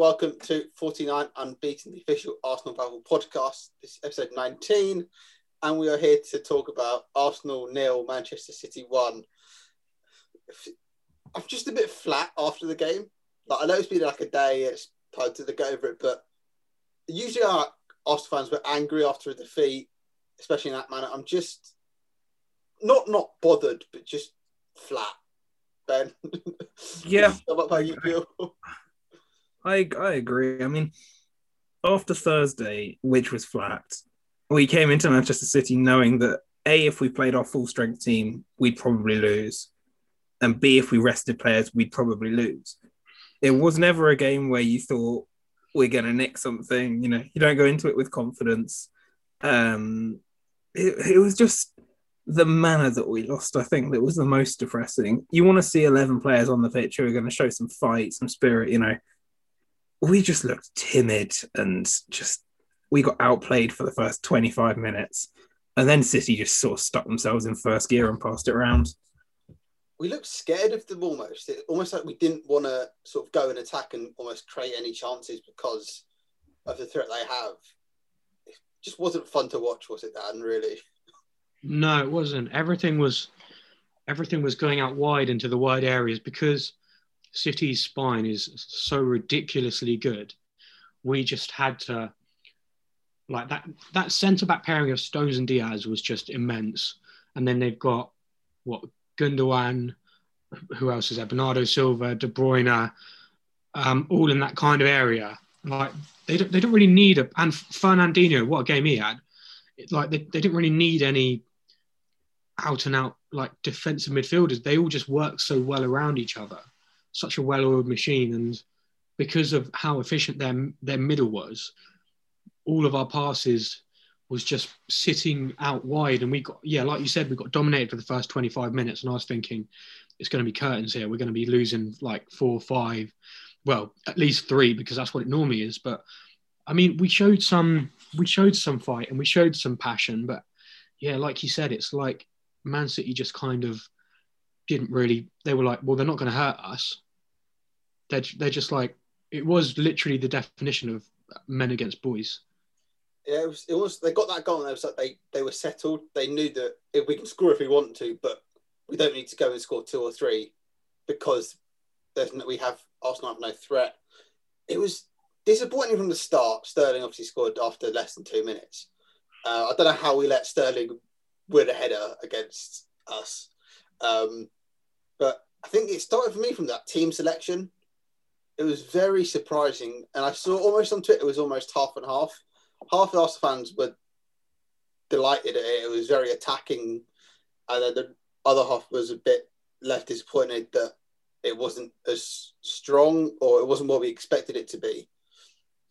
Welcome to 49 Unbeaten, the official Arsenal Bible podcast. This is episode 19, and we are here to talk about Arsenal nil, Manchester City one. I'm just a bit flat after the game. Like I know it's been like a day, it's time to get over it, but usually our Arsenal fans were angry after a defeat, especially in that manner. I'm just not not bothered, but just flat. Ben, Yeah. how about how you feel? I I agree. I mean, after Thursday, which was flat, we came into Manchester City knowing that A, if we played our full strength team, we'd probably lose. And B, if we rested players, we'd probably lose. It was never a game where you thought we're gonna nick something, you know, you don't go into it with confidence. Um it, it was just the manner that we lost, I think, that was the most depressing. You want to see 11 players on the pitch who are going to show some fight, some spirit, you know we just looked timid and just we got outplayed for the first 25 minutes and then city just sort of stuck themselves in first gear and passed it around we looked scared of them almost. It, almost like we didn't want to sort of go and attack and almost create any chances because of the threat they have. It just wasn't fun to watch, was it, Dan? Really? No, it wasn't. Everything was everything was going out wide into the wide areas because City's spine is so ridiculously good. We just had to like that that centre back pairing of Stones and Dias was just immense. And then they've got what Gundogan, who else is there? Bernardo Silva, De Bruyne, um, all in that kind of area. Like they don't, they don't really need a and Fernandinho, what a game he had. Like they, they didn't really need any out and out like defensive midfielders. They all just work so well around each other. Such a well-oiled machine, and because of how efficient their their middle was, all of our passes was just sitting out wide, and we got yeah, like you said, we got dominated for the first 25 minutes, and I was thinking it's going to be curtains here. We're going to be losing like four or five, well, at least three because that's what it normally is. But I mean, we showed some we showed some fight and we showed some passion, but yeah, like you said, it's like Man City just kind of didn't really. They were like, well, they're not going to hurt us. They're they're just like it was literally the definition of men against boys. Yeah, it was. It was. They got that goal, and it was like they they were settled. They knew that if we can score if we want to, but we don't need to go and score two or three because there's no, we have Arsenal have no threat. It was disappointing from the start. Sterling obviously scored after less than two minutes. Uh, I don't know how we let Sterling win a header against us, um, but I think it started for me from that team selection. It was very surprising, and I saw almost on Twitter it was almost half and half. Half the Arsenal fans were delighted at it. It was very attacking, and then the other half was a bit left disappointed that it wasn't as strong or it wasn't what we expected it to be.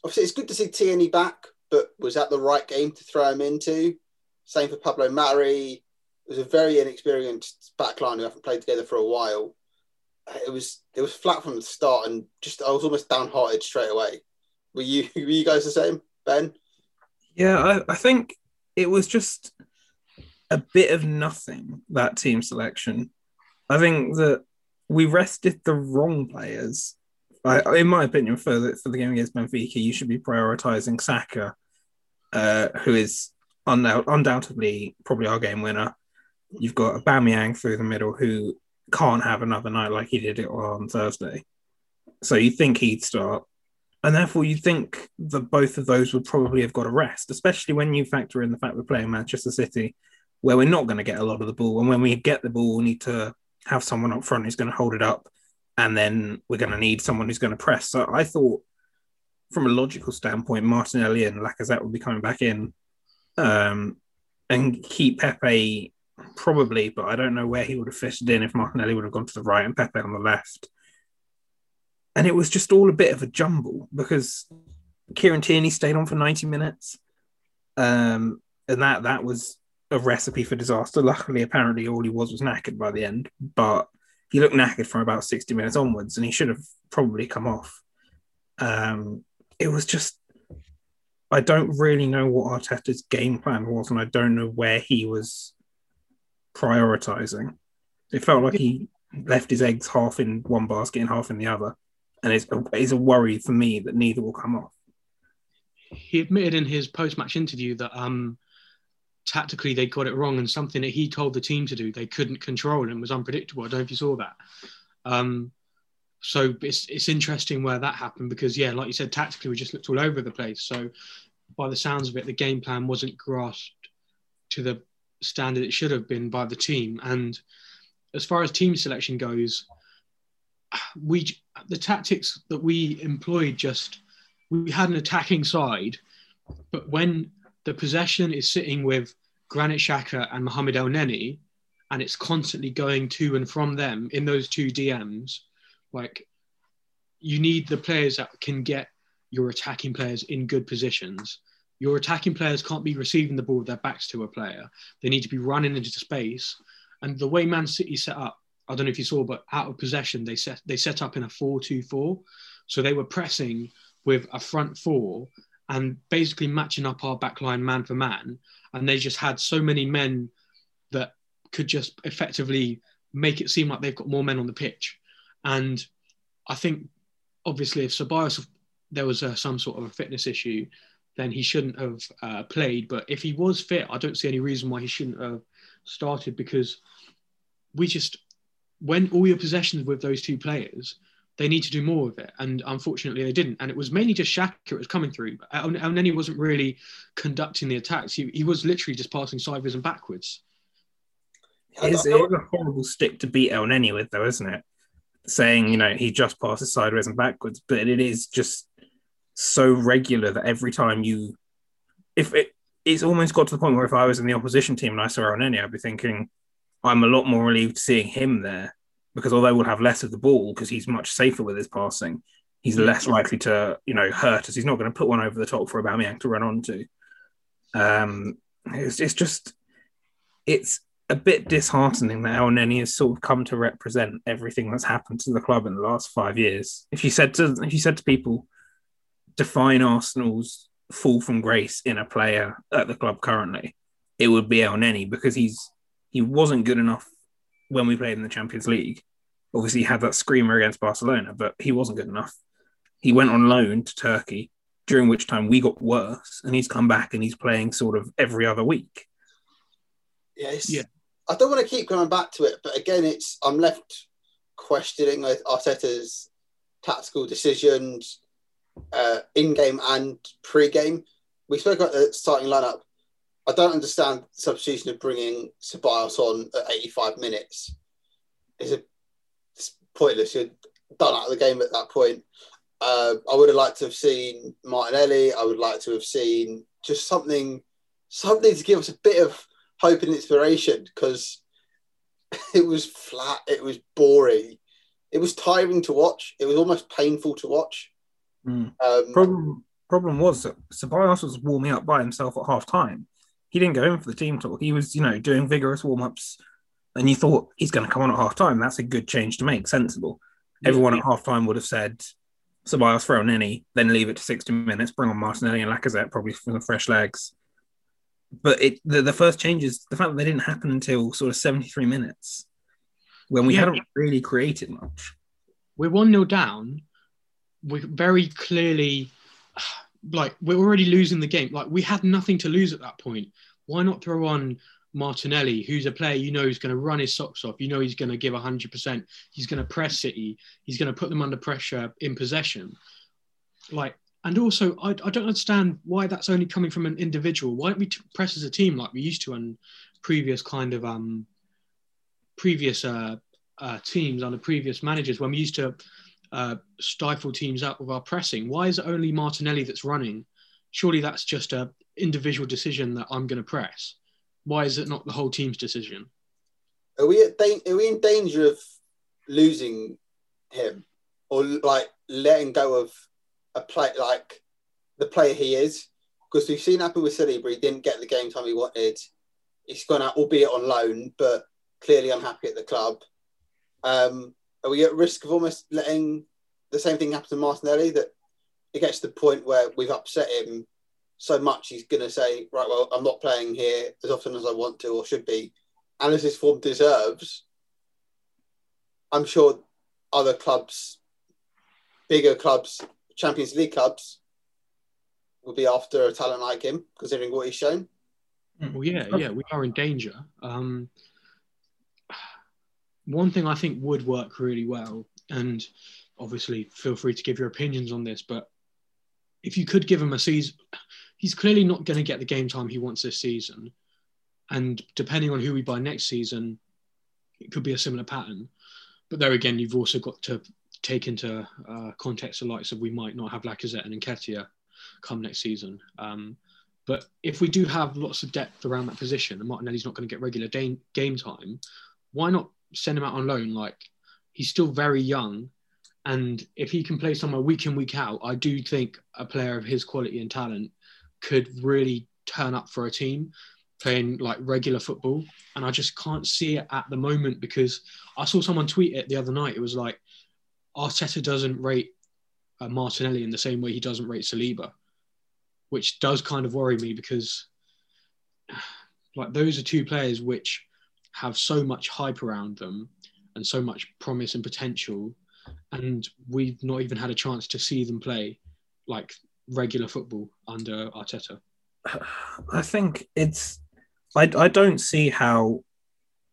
Obviously, it's good to see Tierney back, but was that the right game to throw him into? Same for Pablo Mari. Was a very inexperienced backline who haven't played together for a while. It was it was flat from the start, and just I was almost downhearted straight away. Were you were you guys the same, Ben? Yeah, I, I think it was just a bit of nothing, that team selection. I think that we rested the wrong players I, in my opinion, for the, for the game against Benfica, you should be prioritising Saka, uh, who is undoubtedly probably our game winner. You've got Aubameyang through the middle, who can't have another night like he did it on Thursday. So you think he'd start, and therefore you think that both of those would probably have got a rest, especially when you factor in the fact we're playing Manchester City, where we're not going to get a lot of the ball, and when we get the ball, we need to have someone up front who's going to hold it up and then we're going to need someone who's going to press. So I thought, from a logical standpoint, Martinelli and Lacazette would be coming back in, um, and keep Pepe probably, but I don't know where he would have fitted in if Martinelli would have gone to the right and Pepe on the left. And it was just all a bit of a jumble because Kieran Tierney stayed on for 90 minutes. Um, and that that was a recipe for disaster. Luckily, apparently, all he was was knackered by the end. But he looked knackered from about 60 minutes onwards and he should have probably come off. Um, it was just, I don't really know what Arteta's game plan was, and I don't know where he was prioritizing. It felt like he left his eggs half in one basket and half in the other. And it's a, it's a worry for me that neither will come off. He admitted in his post match interview that um, tactically they got it wrong and something that he told the team to do they couldn't control and was unpredictable. I don't know if you saw that. Um, so it's it's interesting where that happened because yeah, like you said, tactically we just looked all over the place. So by the sounds of it, the game plan wasn't grasped to the standard it should have been by the team. And as far as team selection goes, we the tactics that we employed just we had an attacking side, but when the possession is sitting with Granit Xhaka and Mohamed Elneny, and it's constantly going to and from them in those two DMs. Like, you need the players that can get your attacking players in good positions. Your attacking players can't be receiving the ball with their backs to a player. They need to be running into space. And the way Man City set up, I don't know if you saw, but out of possession, they set they set up in a 4-2-4. So they were pressing with a front four and basically matching up our backline man for man. And they just had so many men that could just effectively make it seem like they've got more men on the pitch. And I think, obviously, if Ceballos there was uh, some sort of a fitness issue, then he shouldn't have uh, played. But if he was fit, I don't see any reason why he shouldn't have started because we just when all your possessions with those two players, they need to do more of it. And unfortunately, they didn't. And it was mainly just Xhaka it was coming through. And then he wasn't really conducting the attacks. He, he was literally just passing sideways and backwards. It's, a horrible stick to beat Elneny with, though, isn't it? Saying, you know, he just passes sideways and backwards, but it is just so regular that every time you, if it, it's almost got to the point where if I was in the opposition team and I saw Elneny, I'd be thinking, I'm a lot more relieved seeing him there because although we'll have less of the ball because he's much safer with his passing, he's less likely to, you know, hurt us. He's not going to put one over the top for Aubameyang to run onto. Um, it's, it's just, it's a bit disheartening that Elneny has sort of come to represent everything that's happened to the club in the last five years. If you said to, if you said to people, define Arsenal's fall from grace in a player at the club currently, it would be El Elneny because he's he wasn't good enough when we played in the Champions League. Obviously, he had that screamer against Barcelona, but he wasn't good enough. He went on loan to Turkey, during which time we got worse, and he's come back and he's playing sort of every other week. Yes. Yeah. I don't want to keep going back to it, but again, it's I'm left questioning Arteta's tactical decisions uh, in game and pre game. We spoke about the starting lineup. I don't understand the substitution of bringing Ceballos on at 85 minutes. It's, a, it's pointless. You're done out of the game at that point. Uh, I would have liked to have seen Martinelli. I would like to have seen just something, something to give us a bit of hope and inspiration because it was flat. It was boring. It was tiring to watch. It was almost painful to watch. Mm. Um, problem problem was that Ceballos was warming up by himself at half time he didn't go in for the team talk. He was, you know, doing vigorous warm ups, and you thought he's going to come on at half time. That's a good change to make, sensible. Everyone at half time would have said, Ceballos throw any, then leave it to 60 minutes, bring on Martinelli and Lacazette probably for the fresh legs. But it the, the first changes, the fact that they didn't happen until sort of 73 minutes when we yeah. hadn't really created much. We're 1 0 down, we very clearly like we're already losing the game. Like we had nothing to lose at that point. Why not throw on Martinelli, who's a player you know is going to run his socks off. You know he's going to give 100%. He's going to press City. He's going to put them under pressure in possession. Like, and also, I, I don't understand why that's only coming from an individual. Why don't we press as a team like we used to on previous kind of um previous uh, uh teams under previous managers when we used to uh, stifle teams out with our pressing? Why is it only Martinelli that's running? Surely that's just a individual decision that I'm going to press why is it not the whole team's decision? Are we da- are we in danger of losing him or like letting go of a play like the player he is? Because we've seen happen with Saliba, he didn't get the game time he wanted. He's gone out, albeit on loan, but clearly unhappy at the club. Um, are we at risk of almost letting the same thing happen to Martinelli that it gets to the point where we've upset him so much he's going to say, right, well, I'm not playing here as often as I want to or should be, and as his form deserves. I'm sure other clubs, bigger clubs, Champions League clubs, will be after a talent like him, considering what he's shown. Well, yeah, yeah, we are in danger. Um, one thing I think would work really well, and obviously feel free to give your opinions on this, but if you could give him a season, he's clearly not going to get the game time he wants this season. And depending on who we buy next season, it could be a similar pattern. But there again, you've also got to take into uh, context the likes of we might not have Lacazette and Nketiah come next season. Um, but if we do have lots of depth around that position and Martinelli's not going to get regular game time, why not send him out on loan? Like he's still very young. And if he can play somewhere week in, week out, I do think a player of his quality and talent could really turn up for a team playing like regular football. And I just can't see it at the moment because I saw someone tweet it the other night. It was like Arteta doesn't rate uh, Martinelli in the same way he doesn't rate Saliba, which does kind of worry me because like those are two players which have so much hype around them and so much promise and potential and we've not even had a chance to see them play like regular football under Arteta? I think it's. I, I don't see how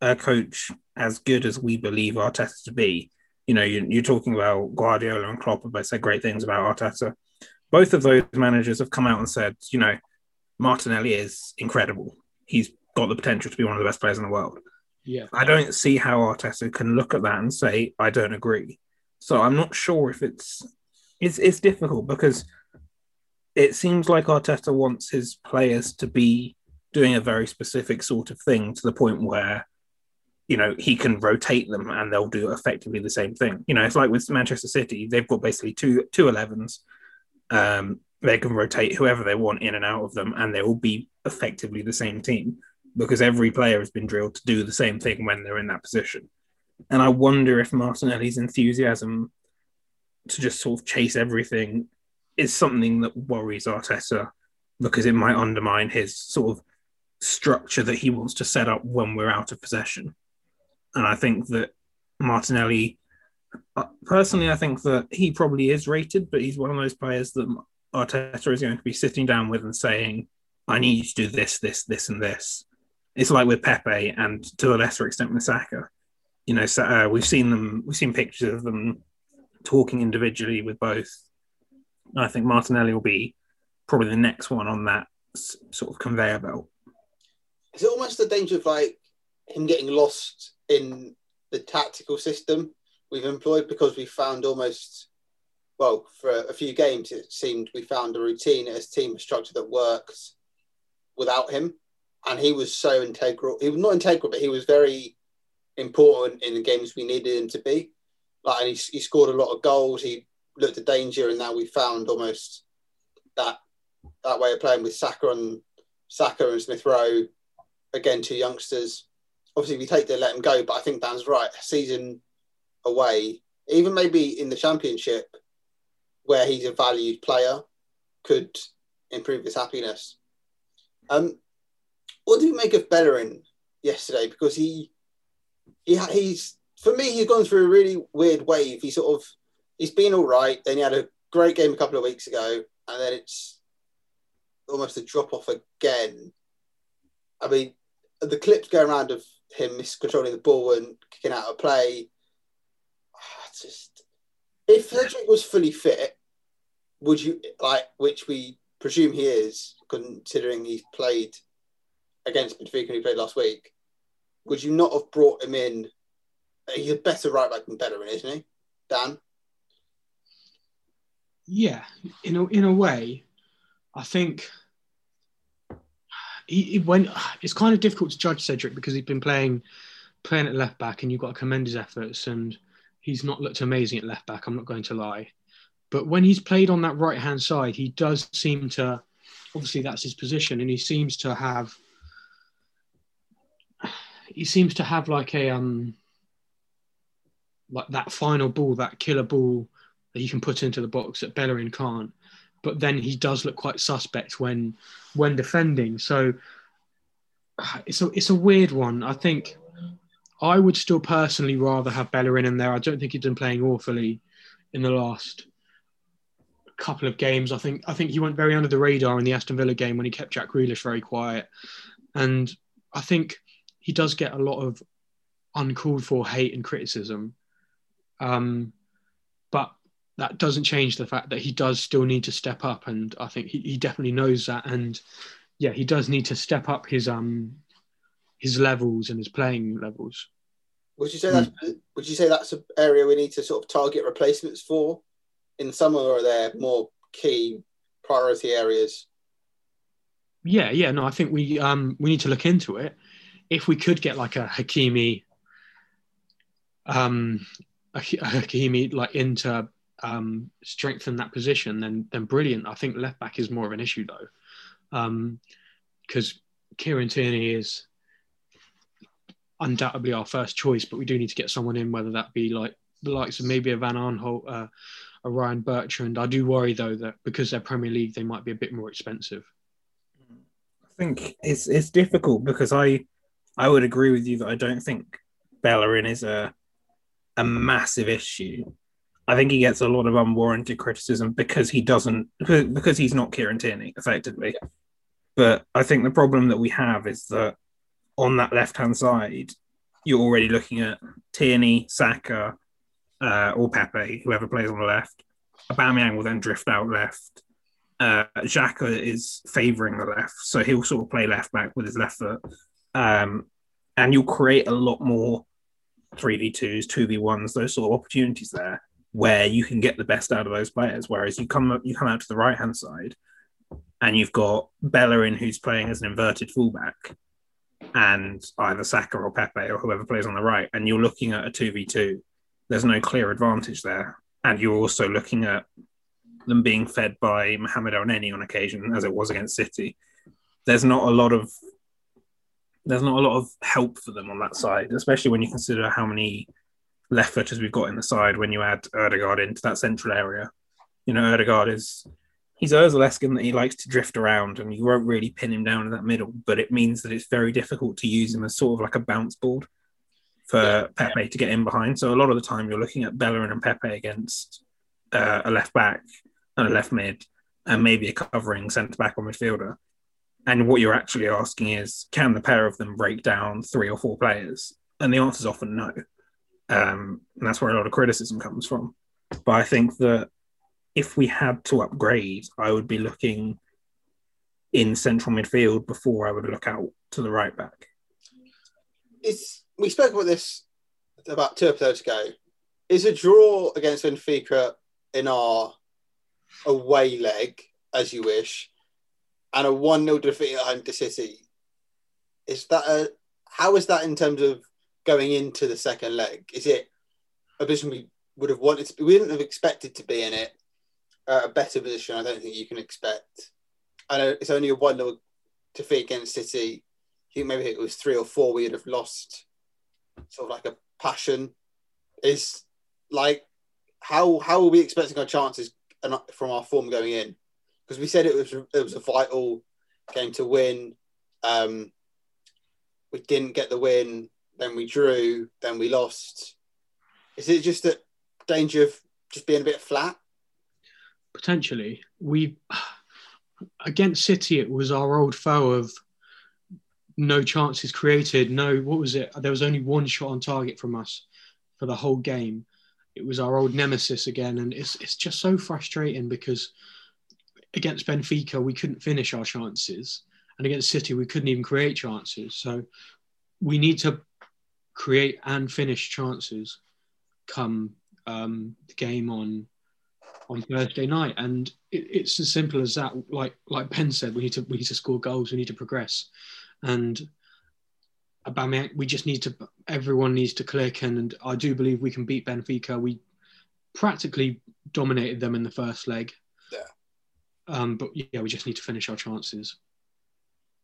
a coach as good as we believe Arteta to be. You know, you, you're talking about Guardiola and Klopp have both said great things about Arteta. Both of those managers have come out and said, you know, Martinelli is incredible. He's got the potential to be one of the best players in the world. Yeah. I don't see how Arteta can look at that and say, I don't agree. So I'm not sure if it's it's it's difficult because it seems like Arteta wants his players to be doing a very specific sort of thing to the point where you know he can rotate them and they'll do effectively the same thing. You know, it's like with Manchester City, they've got basically two two 11s. Um, they can rotate whoever they want in and out of them, and they will be effectively the same team because every player has been drilled to do the same thing when they're in that position. And I wonder if Martinelli's enthusiasm to just sort of chase everything is something that worries Arteta because it might undermine his sort of structure that he wants to set up when we're out of possession. And I think that Martinelli, uh, personally, I think that he probably is rated, but he's one of those players that Arteta is going to be sitting down with and saying, I need you to do this, this, this, and this. It's like with Pepe and to a lesser extent with Saka. You know, so, uh, we've seen them, we've seen pictures of them talking individually with both I think Martinelli will be probably the next one on that sort of conveyor belt. Is it almost the danger of like him getting lost in the tactical system we've employed because we found almost well for a, few games it seemed we found a routine as team structure that works without him and he was so integral he was not integral but he was very important in the games we needed him to be like and he, he scored a lot of goals he looked at danger, and now we found almost that that way of playing with Saka and Saka and Smith Rowe. Again, two youngsters. Obviously, we take to let them go, but I think Dan's right. Season away, even maybe in the championship, where he's a valued player, could improve his happiness. Um, what do you make of Bellerin yesterday? Because he, he he's for me, he's gone through a really weird wave. He sort of he's been all right. Then he had a great game a couple of weeks ago, and then it's almost a drop off again. I mean, the clips going around of him miscontrolling the ball and kicking out of play. Ah, just if Cedric was fully fit, would you like, which we presume he is, considering he's played against Benfica he played last week, would you not have brought him in? He's a better right back than Bellerin, isn't he, Dan? Yeah, in a in a way, I think he, he went. It's kind of difficult to judge Cedric because he's been playing playing at left back, and you've got to commend his efforts, and he's not looked amazing at left back. I'm not going to lie, but when he's played on that right hand side, he does seem to. Obviously, that's his position, and he seems to have. He seems to have like a um. Like that final ball, that killer ball that he can put into the box that Bellerin can't. But then he does look quite suspect when when defending. So it's a it's a weird one. I think I would still personally rather have Bellerin in there. I don't think he's been playing awfully in the last couple of games. I think I think he went very under the radar in the Aston Villa game when he kept Jack Grealish very quiet, and I think he does get a lot of uncalled for hate and criticism. Um, but that doesn't change the fact that he does still need to step up, and I think he, he definitely knows that. And yeah, he does need to step up his um his levels and his playing levels. Would you say that's would you say that's an area we need to sort of target replacements for in summer, or are there more key priority areas? Yeah, yeah, no, I think we um we need to look into it. If we could get like a Hakimi, um, a, Hakimi like into um, strengthen that position, then then brilliant. I think left back is more of an issue though, because um, Kieran Tierney is undoubtedly our first choice, but we do need to get someone in, whether that be like the likes of maybe a Van Aanholt, uh, a Ryan Bertrand. I do worry though that because they're Premier League, they might be a bit more expensive. I think it's it's difficult because I I would agree with you that I don't think Bellerin is a a massive issue. I think he gets a lot of unwarranted criticism because he doesn't because he's not Kieran Tierney effectively. But I think the problem that we have is that on that left hand side, you're already looking at Tierney, Saka, uh, or Pepe, whoever plays on the left. Aubameyang will then drift out left. Uh, Xhaka is favouring the left, so he'll sort of play left back with his left foot. Um, and you'll create a lot more 3v2s, 2v1s, those sort of opportunities there where you can get the best out of those players. Whereas you come you come out to the right hand side, and you've got Bellerin who's playing as an inverted fullback, and either Saka or Pepe or whoever plays on the right, and you're looking at a two v two. There's no clear advantage there, and you're also looking at them being fed by Mohamed Elneny on occasion, as it was against City. There's not a lot of there's not a lot of help for them on that side, especially when you consider how many left footers we've got in the side when you add Odegaard into that central area. You know, Odegaard is he's Ozileskin that he likes to drift around and you won't really pin him down in that middle, but it means that it's very difficult to use him as sort of like a bounce board for yeah, Pepe to get in behind. So a lot of the time you're looking at Bellerin and Pepe against uh, a left back and a left mid and maybe a covering centre back or midfielder. And what you're actually asking is, can the pair of them break down three or four players? And the answer is often no. Um, and that's where a lot of criticism comes from. But I think that if we had to upgrade, I would be looking in central midfield before I would look out to the right back. It's, we spoke about this about two episodes ago. Is a draw against Benfica in our away leg, as you wish, and a 1 0 defeat at home to City, is that a, how is that in terms of going into the second leg? Is it a position we would have wanted to, we didn't have expected to be in it? Uh, a better position, I don't think you can expect. I know it's only a 1 0 defeat against City. I think maybe it was three or four we'd have lost sort of like a passion. Is like how how are we expecting our chances from our form going in? Because we said it was it was a vital game to win. Um, we didn't get the win then we drew, then we lost. Is it just that danger of just being a bit flat? potentially. We against City, it was our old foe of no chances created. No, what was it? There was only one shot on target from us for the whole game. It was our old nemesis again, and it's it's just so frustrating because against Benfica we couldn't finish our chances, and against City we couldn't even create chances. So we need to create and finish chances come um, the game on on Thursday night, and it, it's as simple as that. Like like Ben said, we need to we need to score goals. We need to progress, and Aubameyang, we just need to. Everyone needs to click, and, and I do believe we can beat Benfica. We practically dominated them in the first leg. Yeah. Um, but yeah, we just need to finish our chances.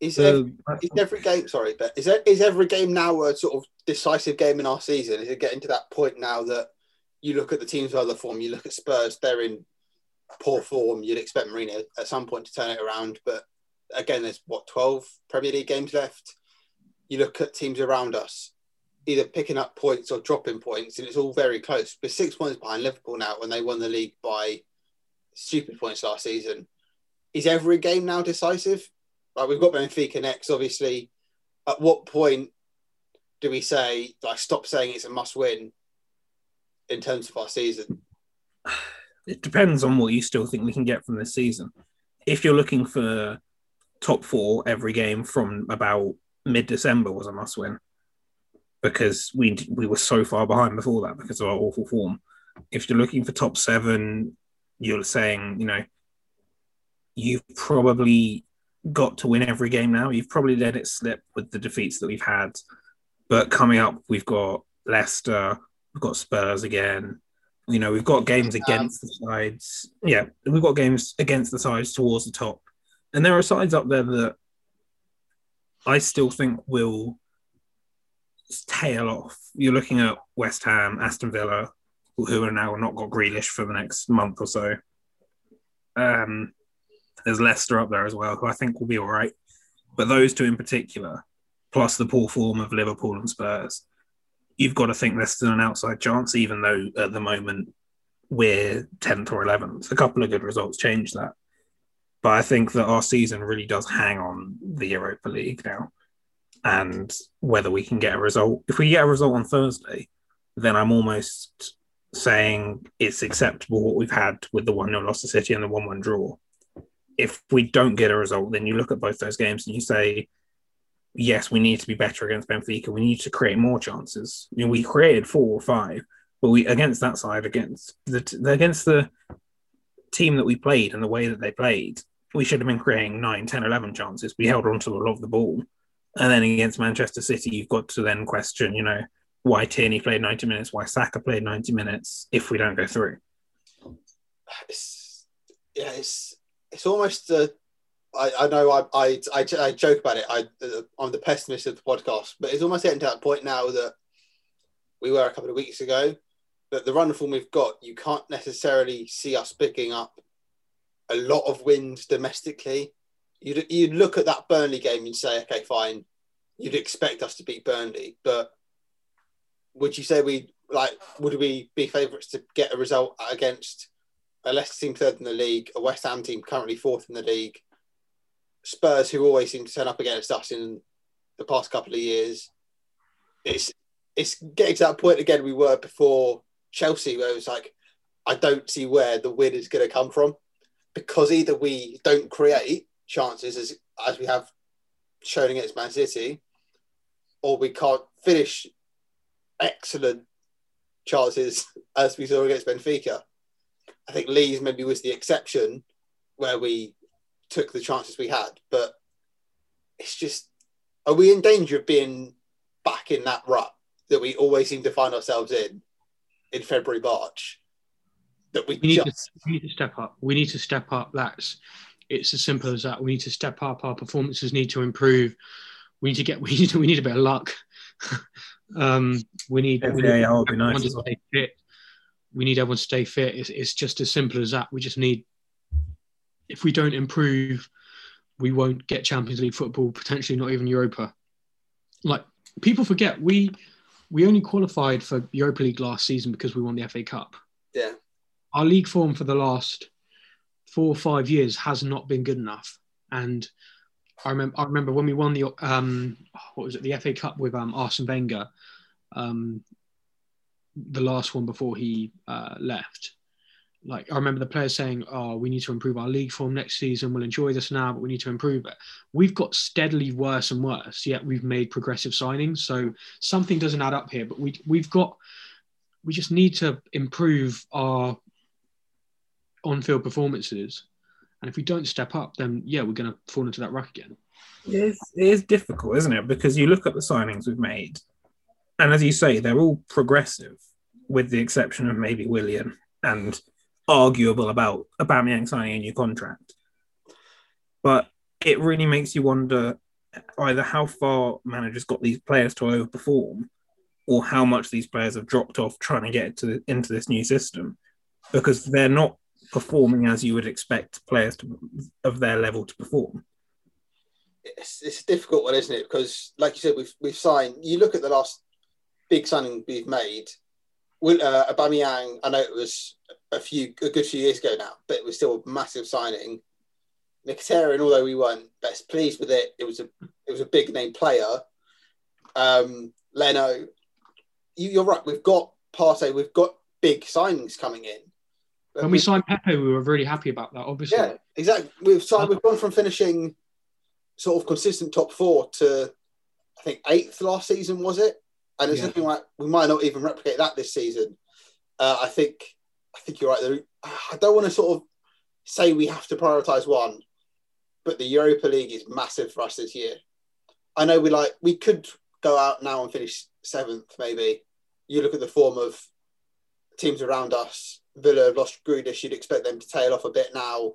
Is, every, is every game sorry, but is there, is every game now a sort of decisive game in our season? Is it getting to that point now that you look at the team's other form, you look at Spurs, they're in poor form. You'd expect Mourinho at some point to turn it around, but again, there's what twelve Premier League games left. You look at teams around us, either picking up points or dropping points, and it's all very close. We're six points behind Liverpool now when they won the league by stupid points last season. Is every game now decisive? Like we've got Benfica next, obviously. At what point do we say like stop saying it's a must win in terms of our season? It depends on what you still think we can get from this season. If you're looking for top four every game from about mid December was a must win because we we were so far behind before that because of our awful form. If you're looking for top seven, you're saying you know you've probably got to win every game now. You've probably let it slip with the defeats that we've had, but coming up we've got Leicester, we've got Spurs again. You know we've got games against the sides. Yeah, we've got games against the sides towards the top, and there are sides up there that I still think will tail off. You're looking at West Ham, Aston Villa, who are now not got Grealish for the next month or so. Um, there's Leicester up there as well, who I think will be all right. But those two in particular, plus the poor form of Liverpool and Spurs, you've got to think there's still an outside chance, even though at the moment we're 10th or 11th. A couple of good results change that. But I think that our season really does hang on the Europa League now and whether we can get a result. If we get a result on Thursday, then I'm almost saying it's acceptable what we've had with the 1 0 loss to City and the 1 1 draw. If we don't get a result, then you look at both those games and you say, yes, we need to be better against Benfica. We need to create more chances. You know, we created four or five, but we against that side, against the against the team that we played and the way that they played, we should have been creating 9, 10, 11 chances. We held on to a lot of the ball. And then against Manchester City, you've got to then question, you know, why Tierney played 90 minutes, why Saka played 90 minutes if we don't go through. It's, yeah, it's it's almost. Uh, I, I know I, I, I I joke about it. I uh, I'm the pessimist of the podcast, but it's almost getting to that point now that we were a couple of weeks ago. That the run of form we've got, you can't necessarily see us picking up a lot of wins domestically you'd, you'd look at that Burnley game and say, okay, fine, you'd expect us to beat Burnley, but would you say we like would we be favourites to get a result against a Leicester team third in the league, a West Ham team currently fourth in the league, Spurs who always seem to turn up against us in the past couple of years? It's it's getting to that point again we were before Chelsea, where it was like, I don't see where the win is going to come from because either we don't create chances as as we have shown against Man City, or we can't finish excellent chances as we saw against Benfica. I think Leeds maybe was the exception where we took the chances we had, but it's just are we in danger of being back in that rut that we always seem to find ourselves in in February, March? That we, we need, just... to, we need to step up. We need to step up. That's it's as simple as that. We need to step up. Our performances need to improve. We need to get. We need. To, we need a bit of luck. Um, we need. we need yeah, be nice to stay fit. We need everyone to stay fit. It's, it's just as simple as that. We just need. If we don't improve, we won't get Champions League football. Potentially not even Europa. Like people forget, we we only qualified for Europa League last season because we won the FA Cup. Yeah. Our league form for the last four or five years has not been good enough. And I remember, I remember when we won the um, what was it, the FA Cup with um, Arsene Wenger, um, the last one before he uh, left. Like I remember the players saying, "Oh, we need to improve our league form next season. We'll enjoy this now, but we need to improve it." We've got steadily worse and worse. Yet we've made progressive signings, so something doesn't add up here. But we we've got we just need to improve our on-field performances. And if we don't step up, then yeah, we're going to fall into that ruck again. It is, it is difficult, isn't it? Because you look at the signings we've made, and as you say, they're all progressive, with the exception of maybe Willian and arguable about Aubameyang signing a new contract. But it really makes you wonder either how far managers got these players to overperform, or how much these players have dropped off trying to get to, into this new system, because they're not performing as you would expect players to, of their level to perform. It's, it's a difficult one, isn't it? Because, like you said, we've we've signed. You look at the last big signing we've made. Uh, Aubameyang, I know it was a few a good few years ago now, but it was still a massive signing. Mkhitaryan, although we weren't best pleased with it, it was a it was a big name player. Um, Leno, you, are right. We've got Partey. We've got big signings coming in. When we signed Pepe, we were really happy about that. Obviously, yeah, exactly. We've signed. We've gone from finishing sort of consistent top four to I think eighth last season was it, and it's yeah. looking like we might not even replicate that this season. Uh, I think I think you're right. There. I don't want to sort of say we have to prioritize one, but the Europa League is massive for us this year. I know we like we could go out now and finish seventh, maybe. You look at the form of teams around us Villa have lost Grealish, you'd expect them to tail off a bit now.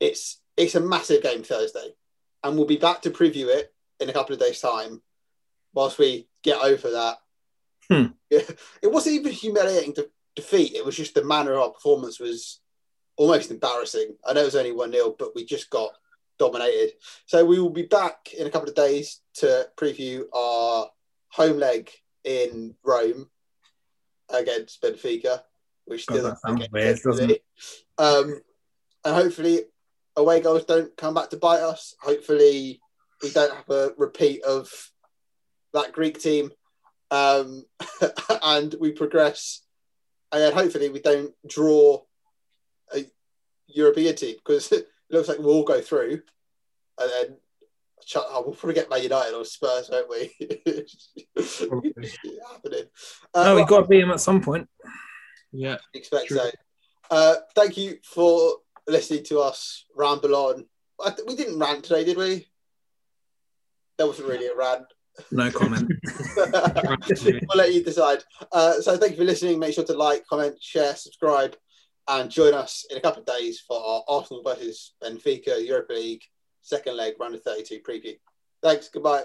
It's it's a massive game Thursday, and we'll be back to preview it in a couple of days' time. Whilst we get over that, hmm. it wasn't even humiliating to defeat. It was just the manner of our performance was almost embarrassing. I know it was only one 0 but we just got dominated. So we will be back in a couple of days to preview our home leg in Rome against Benfica which still sounds weird, doesn't it? Um, and hopefully, away goals don't come back to bite us. Hopefully, we don't have a repeat of that Greek team, um, and we progress. And then hopefully, we don't draw a European team because it looks like we'll all go through, and then oh, we'll probably get Man United or Spurs, won't we? happening. Uh, no, we've got to beat them at some point. Yeah, expect true. so. Uh, thank you for listening to us ramble on. we didn't rant today, did we? That wasn't really a rant. No comment. we'll let you decide. Uh, so thank you for listening. Make sure to like, comment, share, subscribe, and join us in a couple of days for our Arsenal versus Benfica Europa League second leg round of 32 preview. Thanks. Goodbye.